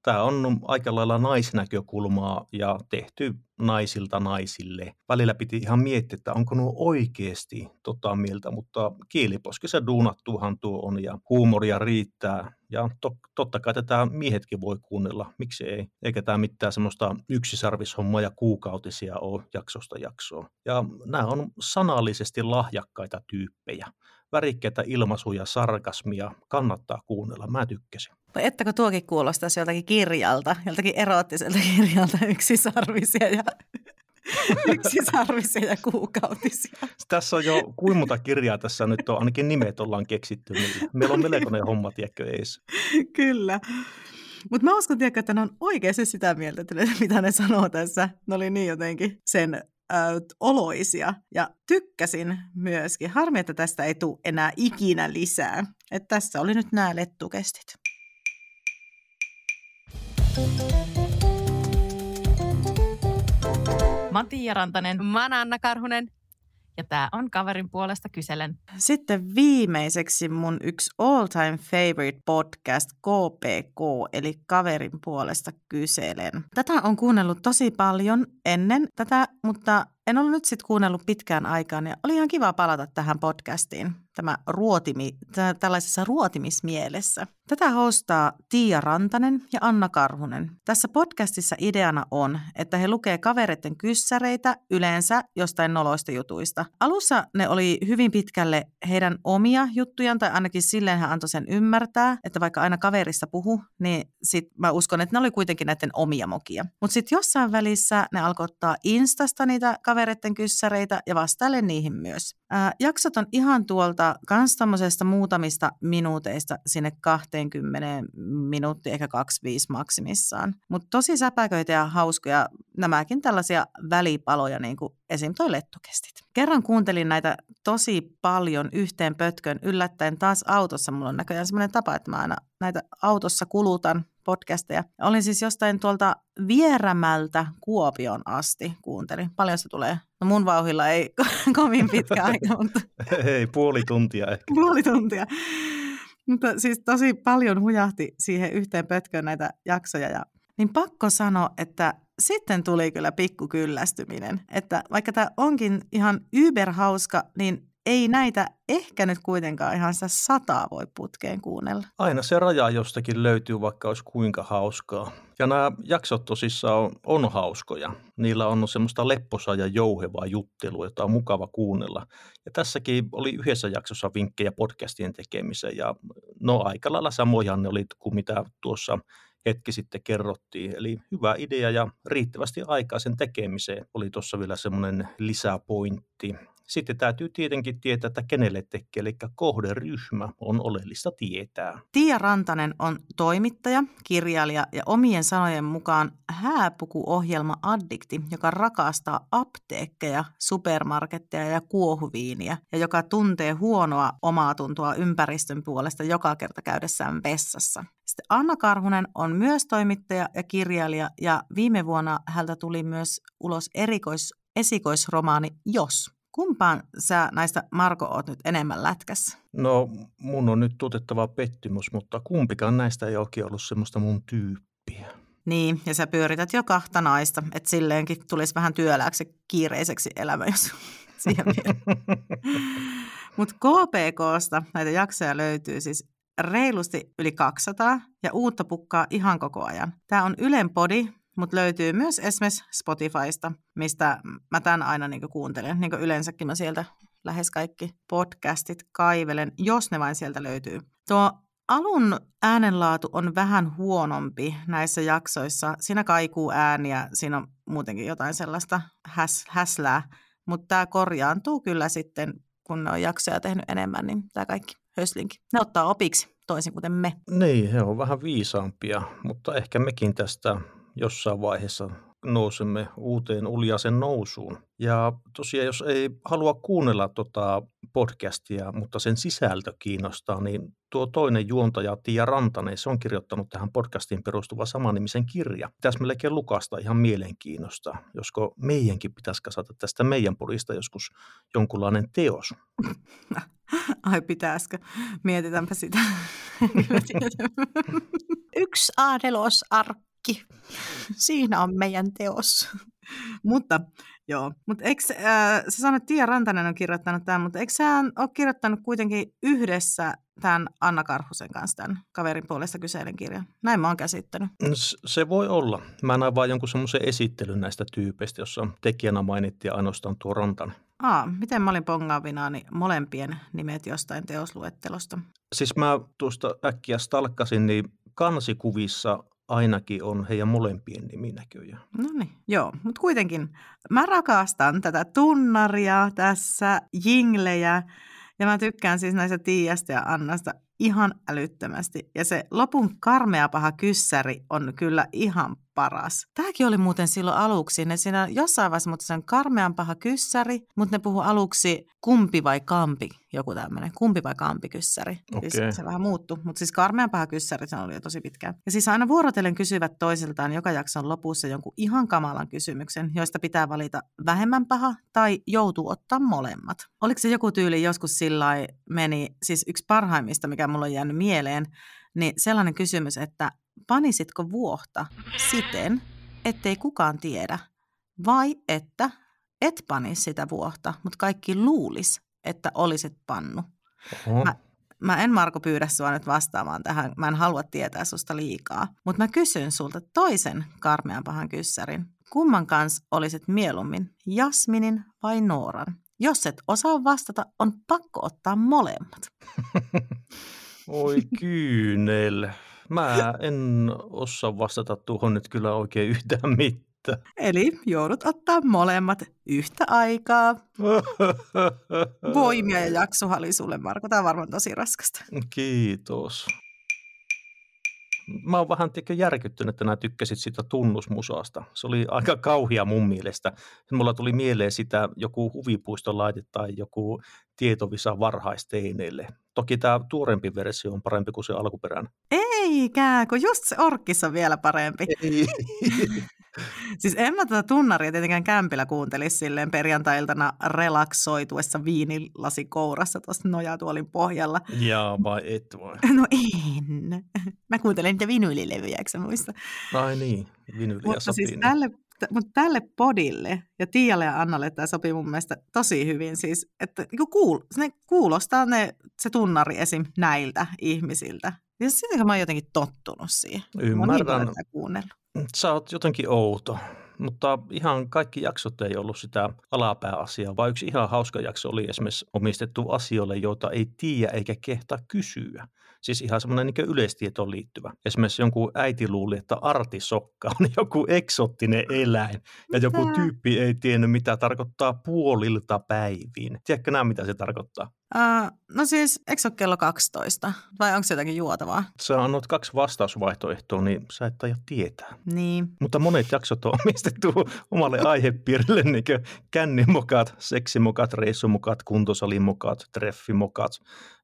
tämä on aika lailla naisnäkökulmaa ja tehty naisilta naisille. Välillä piti ihan miettiä, että onko nuo oikeasti tota mieltä, mutta kieliposkessa duunattuuhan tuo on ja huumoria riittää. Ja to, totta kai tätä miehetkin voi kuunnella, miksi ei. Eikä tämä mitään semmoista yksisarvishommaa ja kuukautisia ole jaksosta jaksoa. Ja nämä on sanallisesti lahjakkaita tyyppejä värikkäitä ilmaisuja, sarkasmia. Kannattaa kuunnella, mä tykkäsin. Ettäkö tuokin kuulostaisi joltakin kirjalta, joltakin eroottiselta kirjalta yksisarvisia ja yksisarvisia ja kuukautisia. Tässä on jo kuinka monta kirjaa tässä nyt on, ainakin nimet ollaan keksitty. Meillä on melkoinen homma, tiedätkö, ees. Kyllä. Mutta mä uskon, tiedätkö, että ne on oikeasti sitä mieltä, että mitä ne sanoo tässä. Ne oli niin jotenkin sen oloisia ja tykkäsin myöskin. Harmi, että tästä ei tule enää ikinä lisää. Että tässä oli nyt nämä lettukestit. Mä oon Tiia Rantanen. Mä oon Anna Karhunen ja tämä on kaverin puolesta kyselen. Sitten viimeiseksi mun yksi all time favorite podcast KPK, eli kaverin puolesta kyselen. Tätä on kuunnellut tosi paljon ennen tätä, mutta en ollut nyt sitten kuunnellut pitkään aikaan ja oli ihan kiva palata tähän podcastiin tämä ruotimi, tällaisessa ruotimismielessä. Tätä hostaa Tiia Rantanen ja Anna Karhunen. Tässä podcastissa ideana on, että he lukee kavereiden kyssäreitä yleensä jostain noloista jutuista. Alussa ne oli hyvin pitkälle heidän omia juttujaan, tai ainakin silleen hän antoi sen ymmärtää, että vaikka aina kaverissa puhu, niin sit mä uskon, että ne oli kuitenkin näiden omia mokia. Mutta sitten jossain välissä ne alkoi ottaa Instasta niitä kavereiden kyssäreitä ja vastaile niihin myös. Ää, jaksot on ihan tuolta kans tämmöisestä muutamista minuuteista sinne 20 minuuttia, ehkä 25 maksimissaan. Mutta tosi säpäköitä ja hauskoja nämäkin tällaisia välipaloja, niin kuin esim. toi lettukestit. Kerran kuuntelin näitä tosi paljon yhteen pötkön yllättäen taas autossa. Mulla on näköjään semmoinen tapa, että mä aina näitä autossa kulutan podcasteja. Olin siis jostain tuolta Vierämältä Kuopion asti kuuntelin. Paljon se tulee? No mun vauhilla ei kovin pitkä aika, mutta... Ei, puoli tuntia ehkä. Puoli tuntia. Mutta siis tosi paljon hujahti siihen yhteen pötköön näitä jaksoja. Ja... Niin pakko sanoa, että sitten tuli kyllä pikku kyllästyminen. Että vaikka tämä onkin ihan yberhauska, niin ei näitä ehkä nyt kuitenkaan ihan sitä sataa voi putkeen kuunnella. Aina se raja jostakin löytyy, vaikka olisi kuinka hauskaa. Ja nämä jaksot tosissaan on, on hauskoja. Niillä on semmoista lepposaa ja jouhevaa juttelua, jota on mukava kuunnella. Ja tässäkin oli yhdessä jaksossa vinkkejä podcastien tekemiseen. Ja no aika lailla samoja ne oli kuin mitä tuossa hetki sitten kerrottiin. Eli hyvä idea ja riittävästi aikaa sen tekemiseen oli tuossa vielä semmoinen lisäpointti. Sitten täytyy tietenkin tietää, että kenelle tekee, eli kohderyhmä on oleellista tietää. Tiia Rantanen on toimittaja, kirjailija ja omien sanojen mukaan hääpukuohjelma addikti, joka rakastaa apteekkeja, supermarketteja ja kuohuviiniä ja joka tuntee huonoa omaa tuntua ympäristön puolesta joka kerta käydessään vessassa. Sitten Anna Karhunen on myös toimittaja ja kirjailija ja viime vuonna häntä tuli myös ulos erikois, esikoisromaani Jos. Kumpaan sä näistä Marko oot nyt enemmän lätkässä? No mun on nyt tuotettava pettymys, mutta kumpikaan näistä ei oikein ollut semmoista mun tyyppiä. Niin, ja sä pyörität jo kahta naista, että silleenkin tulisi vähän työlääksi kiireiseksi elämä, jos siihen Mutta KPKsta näitä jaksoja löytyy siis reilusti yli 200 ja uutta pukkaa ihan koko ajan. Tämä on Ylen podi, mutta löytyy myös esimerkiksi Spotifysta, mistä mä tämän aina niin kuuntelen. Niin yleensäkin mä sieltä lähes kaikki podcastit kaivelen, jos ne vain sieltä löytyy. Tuo alun äänenlaatu on vähän huonompi näissä jaksoissa. Siinä kaikuu ääniä, siinä on muutenkin jotain sellaista häs, häslää, mutta tämä korjaantuu kyllä sitten, kun ne on jaksoja tehnyt enemmän, niin tämä kaikki höslinki. Ne ottaa opiksi, toisin kuten me. Niin, he on vähän viisaampia, mutta ehkä mekin tästä jossain vaiheessa nousemme uuteen uljasen nousuun. Ja tosiaan, jos ei halua kuunnella tota podcastia, mutta sen sisältö kiinnostaa, niin tuo toinen juontaja Tiia Rantanen, se on kirjoittanut tähän podcastiin perustuva samanimisen kirja. Pitäisi melkein lukasta ihan mielenkiinnosta, josko meidänkin pitäisi kasata tästä meidän podista joskus jonkunlainen teos. Ai pitäisikö? Mietitäänpä sitä. Yksi A4-arkku kaikki. Siinä on meidän teos. mutta joo, mutta eikö, äh, sä sanoit, että Tiia Rantanen on kirjoittanut tämän, mutta eikö sä ole kirjoittanut kuitenkin yhdessä tämän Anna Karhusen kanssa tämän kaverin puolesta kyseinen kirjan? Näin mä oon käsittänyt. Se voi olla. Mä näin vaan jonkun semmoisen esittelyn näistä tyypeistä, jossa tekijänä mainittiin ainoastaan tuo Rantanen. Aa, miten mä olin pongaavinaani molempien nimet jostain teosluettelosta? Siis mä tuosta äkkiä stalkkasin, niin kansikuvissa ainakin on heidän molempien nimi näköjään. No niin, joo. Mutta kuitenkin mä rakastan tätä tunnaria tässä, jinglejä, ja mä tykkään siis näistä Tiiasta ja Annasta ihan älyttömästi. Ja se lopun karmea paha kyssäri on kyllä ihan paras. Tämäkin oli muuten silloin aluksi. Ne siinä jossain vaiheessa, mutta se on karmean paha kyssäri, mutta ne puhuu aluksi kumpi vai kampi, joku tämmöinen. Kumpi vai kampi kyssäri. Okay. Siis se vähän muuttui, mutta siis karmean paha kyssäri se oli jo tosi pitkään. Ja siis aina vuorotellen kysyvät toisiltaan joka jakson lopussa jonkun ihan kamalan kysymyksen, joista pitää valita vähemmän paha tai joutuu ottaa molemmat. Oliko se joku tyyli joskus sillä meni, siis yksi parhaimmista, mikä mulla on jäänyt mieleen, niin sellainen kysymys, että panisitko vuohta siten, ettei kukaan tiedä, vai että et panisi sitä vuohta, mutta kaikki luulis, että olisit pannu. Mä, mä en Marko pyydä sua nyt vastaamaan tähän, mä en halua tietää susta liikaa, mutta mä kysyn sulta toisen karmean pahan kyssärin. Kumman kanssa olisit mieluummin, Jasminin vai Nooran? Jos et osaa vastata, on pakko ottaa molemmat. Oi kyynel. Mä en osaa vastata tuohon nyt kyllä oikein yhtään mitään. Eli joudut ottaa molemmat yhtä aikaa. Voimia ja jaksohali sulle, Marko. Tämä on varmaan tosi raskasta. Kiitos. Mä oon vähän tiedä, järkyttynyt, että nää tykkäsit sitä tunnusmusasta. Se oli aika kauhia mun mielestä. Mulla tuli mieleen sitä joku huvipuistolaite tai joku tietovisa varhaisteineille. Toki tämä tuorempi versio on parempi kuin se alkuperäinen. Eikä, kun just se orkkis on vielä parempi. Ei. siis en mä tätä tunnaria tietenkään kämpillä kuuntelisi silleen perjantailtana relaksoituessa viinilasi kourassa tuossa nojatuolin pohjalla. Jaa, vai et voi? No en. Mä kuuntelen niitä vinyylilevyjä, eikö muista? Ai niin, vinyyli Mutta siis tälle, mutta tälle podille ja Tialle ja Annalle tämä sopii mun mielestä tosi hyvin. Siis, että niin kuul, ne kuulostaa ne, se tunnari esim. näiltä ihmisiltä. Ja sitten mä oon jotenkin tottunut siihen. Ymmärrän. Mä Sä oot jotenkin outo mutta ihan kaikki jaksot ei ollut sitä alapääasiaa, vaan yksi ihan hauska jakso oli esimerkiksi omistettu asioille, joita ei tiedä eikä kehtaa kysyä. Siis ihan semmoinen niin yleistietoon liittyvä. Esimerkiksi jonkun äiti luuli, että artisokka on joku eksottinen eläin ja joku tyyppi ei tiennyt, mitä tarkoittaa puolilta päiviin. Tiedätkö nämä, mitä se tarkoittaa? Uh, no siis, eikö se ole kello 12? Vai onko se jotakin juotavaa? Sä annot kaksi vastausvaihtoehtoa, niin sä et aja tietää. Niin. Mutta monet jaksot on omistettu omalle aihepiirille, niin kuin kännimokat, seksimokat, reissumukat, kuntosalimokat, treffimokat.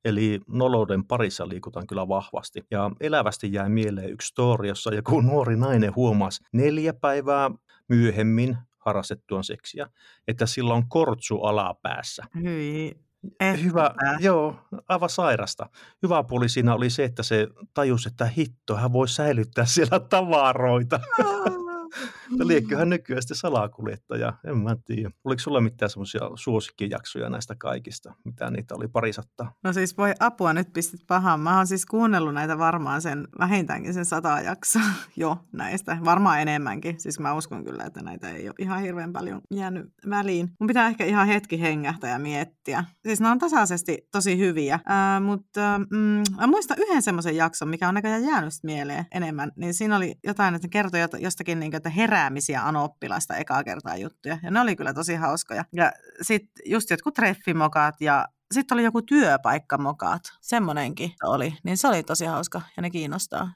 Eli nolouden parissa liikutaan kyllä vahvasti. Ja elävästi jäi mieleen yksi story, jossa joku nuori nainen huomasi neljä päivää myöhemmin harrastettuaan seksiä, että sillä on kortsu alapäässä. Hyi. Että. Hyvä, joo, aivan sairasta. Hyvä puoli siinä oli se, että se tajusi, että hitto, hän voi säilyttää siellä tavaroita. Liekköhän nykyään sitten salakuljettaja, en mä tiedä. Oliko sulla mitään semmoisia suosikkijaksoja näistä kaikista, mitä niitä oli parisattaa? No siis voi apua, nyt pistit pahaan. Mä oon siis kuunnellut näitä varmaan sen, vähintäänkin sen sata jaksoa jo näistä, varmaan enemmänkin. Siis mä uskon kyllä, että näitä ei ole ihan hirveän paljon jäänyt väliin. Mun pitää ehkä ihan hetki hengähtää ja miettiä. Siis ne on tasaisesti tosi hyviä, äh, mutta mm, mä muistan yhden semmoisen jakson, mikä on näköjään jäänyt mieleen enemmän. Niin siinä oli jotain, että kertoi jostakin, niin kuin, että herää heräämisiä anoppilasta ekaa kertaa juttuja. Ja ne oli kyllä tosi hauskoja. Ja sitten just jotkut treffimokaat ja sitten oli joku työpaikkamokaat. Semmonenkin oli. Niin se oli tosi hauska ja ne kiinnostaa.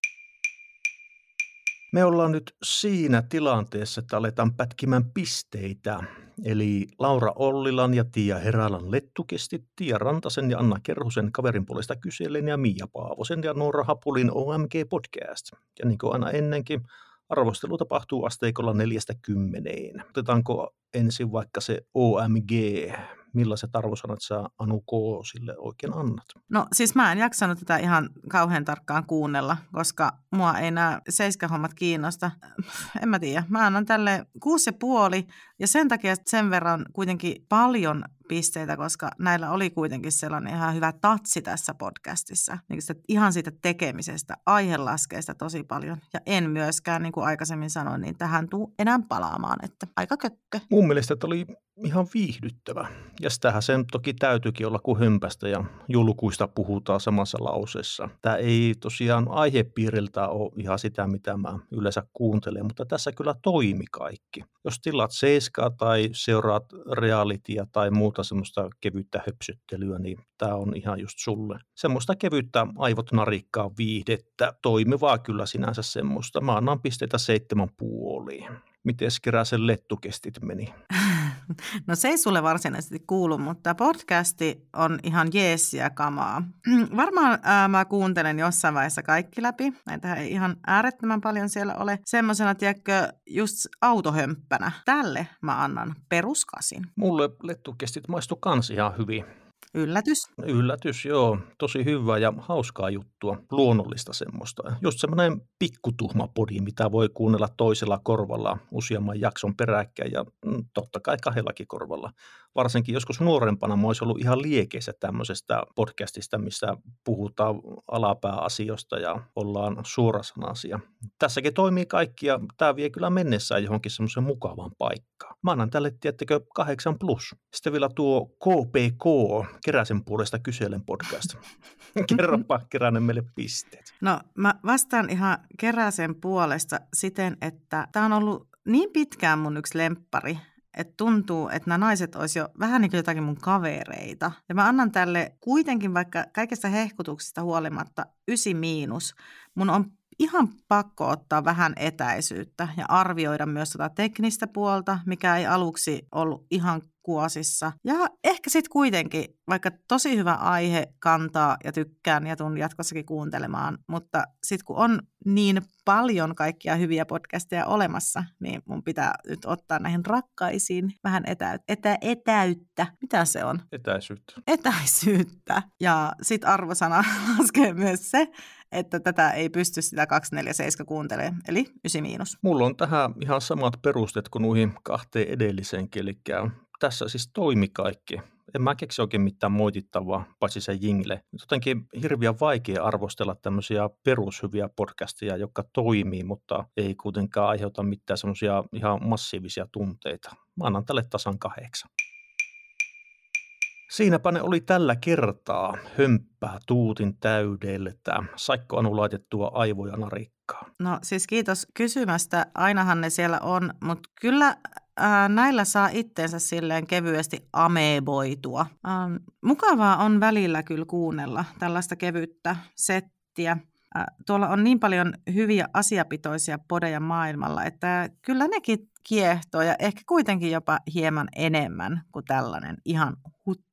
Me ollaan nyt siinä tilanteessa, että aletaan pätkimään pisteitä. Eli Laura Ollilan ja Tiia Heralan lettukesti, Tiia Rantasen ja Anna Kerhusen kaverin puolesta kysellen ja Miia Paavosen ja Noora Hapulin OMG Podcast. Ja niin kuin aina ennenkin, Arvostelu tapahtuu asteikolla neljästä kymmeneen. Otetaanko ensin vaikka se OMG, millaiset arvosanat sä Anu K. sille oikein annat? No siis mä en jaksanut tätä ihan kauhean tarkkaan kuunnella, koska mua ei nämä seiskahommat kiinnosta. En mä tiedä. Mä annan tälle kuusi ja puoli ja sen takia sen verran kuitenkin paljon pisteitä, koska näillä oli kuitenkin sellainen ihan hyvä tatsi tässä podcastissa. Niin sitä, ihan siitä tekemisestä, aihelaskeesta tosi paljon. Ja en myöskään, niin kuin aikaisemmin sanoin, niin tähän tuu enää palaamaan, että aika kökkö. Mun mielestä että oli ihan viihdyttävä. Ja sitähän sen toki täytyykin olla kuin hömpästä ja julkuista puhutaan samassa lauseessa. Tämä ei tosiaan aihepiiriltä ole ihan sitä, mitä mä yleensä kuuntelen, mutta tässä kyllä toimi kaikki. Jos tilaat seiskaa tai seuraat realitia tai muuta semmoista kevyttä höpsyttelyä, niin tämä on ihan just sulle. Semmoista kevyttä aivot narikkaa viihdettä, toimivaa kyllä sinänsä semmoista. Mä annan pisteitä seitsemän puoliin. Miten Keräsen lettukestit meni? No se ei sulle varsinaisesti kuulu, mutta podcasti on ihan jeesiä kamaa. Varmaan ää, mä kuuntelen jossain vaiheessa kaikki läpi. Näitä ei ihan äärettömän paljon siellä ole. Semmoisena, tiedätkö, just autohömppänä. Tälle mä annan peruskasin. Mulle lettukestit maistu kans ihan hyvin. Yllätys. Yllätys, joo. Tosi hyvää ja hauskaa juttua. Luonnollista semmoista. Just semmoinen pikkutuhma podi, mitä voi kuunnella toisella korvalla useamman jakson peräkkäin ja mm, totta kai kahdellakin korvalla. Varsinkin joskus nuorempana mä olisi ollut ihan liekeissä tämmöisestä podcastista, missä puhutaan alapääasioista ja ollaan suorasanaisia. Tässäkin toimii kaikki ja tämä vie kyllä mennessään johonkin semmoisen mukavan paikkaan. Mä annan tälle, tiettekö, 8 plus. Sitten vielä tuo KPK, Keräsen puolesta kyselen podcast. Kerropa Keränen meille pisteet. No mä vastaan ihan Keräsen puolesta siten, että tämä on ollut niin pitkään mun yksi lemppari, että tuntuu, että nämä naiset olisi jo vähän niin kuin jotakin mun kavereita. Ja mä annan tälle kuitenkin vaikka kaikesta hehkutuksesta huolimatta ysi miinus. Mun on ihan pakko ottaa vähän etäisyyttä ja arvioida myös sitä teknistä puolta, mikä ei aluksi ollut ihan kuosissa. Ja ehkä sitten kuitenkin, vaikka tosi hyvä aihe kantaa ja tykkään ja tuun jatkossakin kuuntelemaan, mutta sitten kun on niin paljon kaikkia hyviä podcasteja olemassa, niin mun pitää nyt ottaa näihin rakkaisiin vähän etä, etä, etäyttä. Mitä se on? Etäisyyttä. Etäisyyttä. Ja sitten arvosana laskee myös se, että tätä ei pysty sitä 247 kuuntelemaan, eli 9 miinus. Mulla on tähän ihan samat perusteet kuin noihin kahteen edelliseenkin, eli tässä siis toimi kaikki. En mä keksi oikein mitään moitittavaa, paitsi se jingle. Jotenkin hirviän vaikea arvostella tämmöisiä perushyviä podcasteja, jotka toimii, mutta ei kuitenkaan aiheuta mitään semmoisia ihan massiivisia tunteita. Mä annan tälle tasan kahdeksan. Siinäpä ne oli tällä kertaa. Hömppää tuutin täydeltä. Saikko Anu laitettua aivoja narikkaan? No siis kiitos kysymästä. Ainahan ne siellä on, mutta kyllä ää, näillä saa itteensä silleen kevyesti ameboitua. Ää, mukavaa on välillä kyllä kuunnella tällaista kevyttä settiä. Ää, tuolla on niin paljon hyviä asiapitoisia podeja maailmalla, että kyllä nekin kiehtoo ja ehkä kuitenkin jopa hieman enemmän kuin tällainen ihan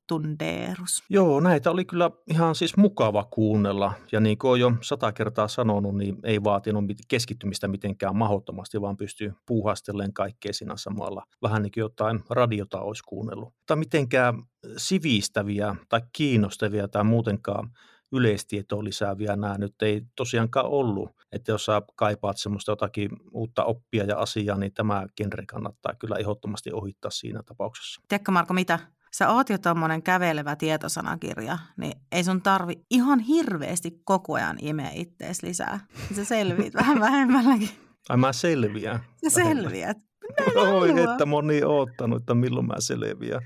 tundeerus. Joo, näitä oli kyllä ihan siis mukava kuunnella. Ja niin kuin olen jo sata kertaa sanonut, niin ei vaatinut keskittymistä mitenkään mahdottomasti, vaan pystyy puuhastelemaan kaikkea siinä samalla. Vähän niin kuin jotain radiota olisi kuunnellut. Tai mitenkään sivistäviä tai kiinnostavia tai muutenkaan yleistietoa lisääviä nämä nyt ei tosiaankaan ollut. Että jos sä kaipaat semmoista jotakin uutta oppia ja asiaa, niin tämä genre kannattaa kyllä ehdottomasti ohittaa siinä tapauksessa. Tiedätkö Marko, mitä? Sä oot jo tommonen kävelevä tietosanakirja, niin ei sun tarvi ihan hirveästi koko ajan imeä ittees lisää. Sä selviit vähän vähemmälläkin. Ai mä selviän. Sä selviät. Oi, että moni oottanut, että milloin mä selviän.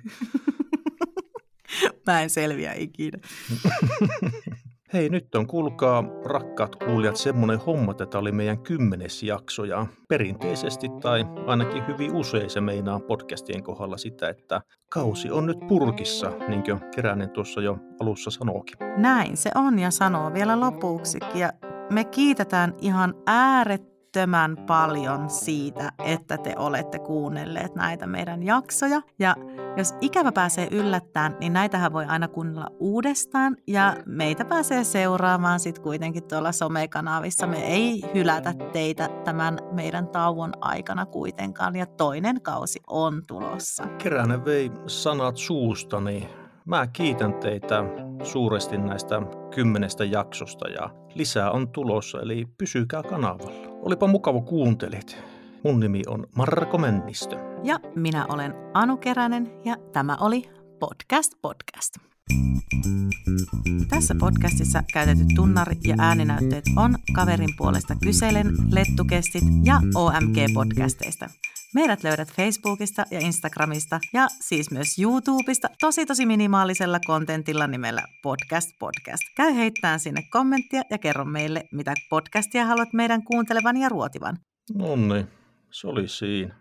mä en selviä ikinä. Hei, nyt on kuulkaa rakkaat kuulijat semmonen homma, että tämä oli meidän kymmenes jakso ja perinteisesti tai ainakin hyvin usein se meinaa podcastien kohdalla sitä, että kausi on nyt purkissa, niin kuin Keränen tuossa jo alussa sanoikin. Näin se on ja sanoo vielä lopuksikin ja me kiitetään ihan äärettömän älyttömän paljon siitä, että te olette kuunnelleet näitä meidän jaksoja. Ja jos ikävä pääsee yllättämään, niin näitähän voi aina kuunnella uudestaan. Ja meitä pääsee seuraamaan sitten kuitenkin tuolla somekanavissa. Me ei hylätä teitä tämän meidän tauon aikana kuitenkaan. Ja toinen kausi on tulossa. Keränen vei sanat suustani. Mä kiitän teitä suuresti näistä kymmenestä jaksosta ja lisää on tulossa, eli pysykää kanavalla. Olipa mukava kuuntelit. Mun nimi on Marko Mennistö. Ja minä olen Anu Keränen ja tämä oli Podcast Podcast. Tässä podcastissa käytetyt tunnari- ja ääninäytteet on kaverin puolesta kyselen, lettukestit ja OMG-podcasteista. Meidät löydät Facebookista ja Instagramista ja siis myös YouTubesta tosi tosi minimaalisella kontentilla nimellä Podcast Podcast. Käy heittämään sinne kommenttia ja kerro meille, mitä podcastia haluat meidän kuuntelevan ja ruotivan. No niin, se oli siinä.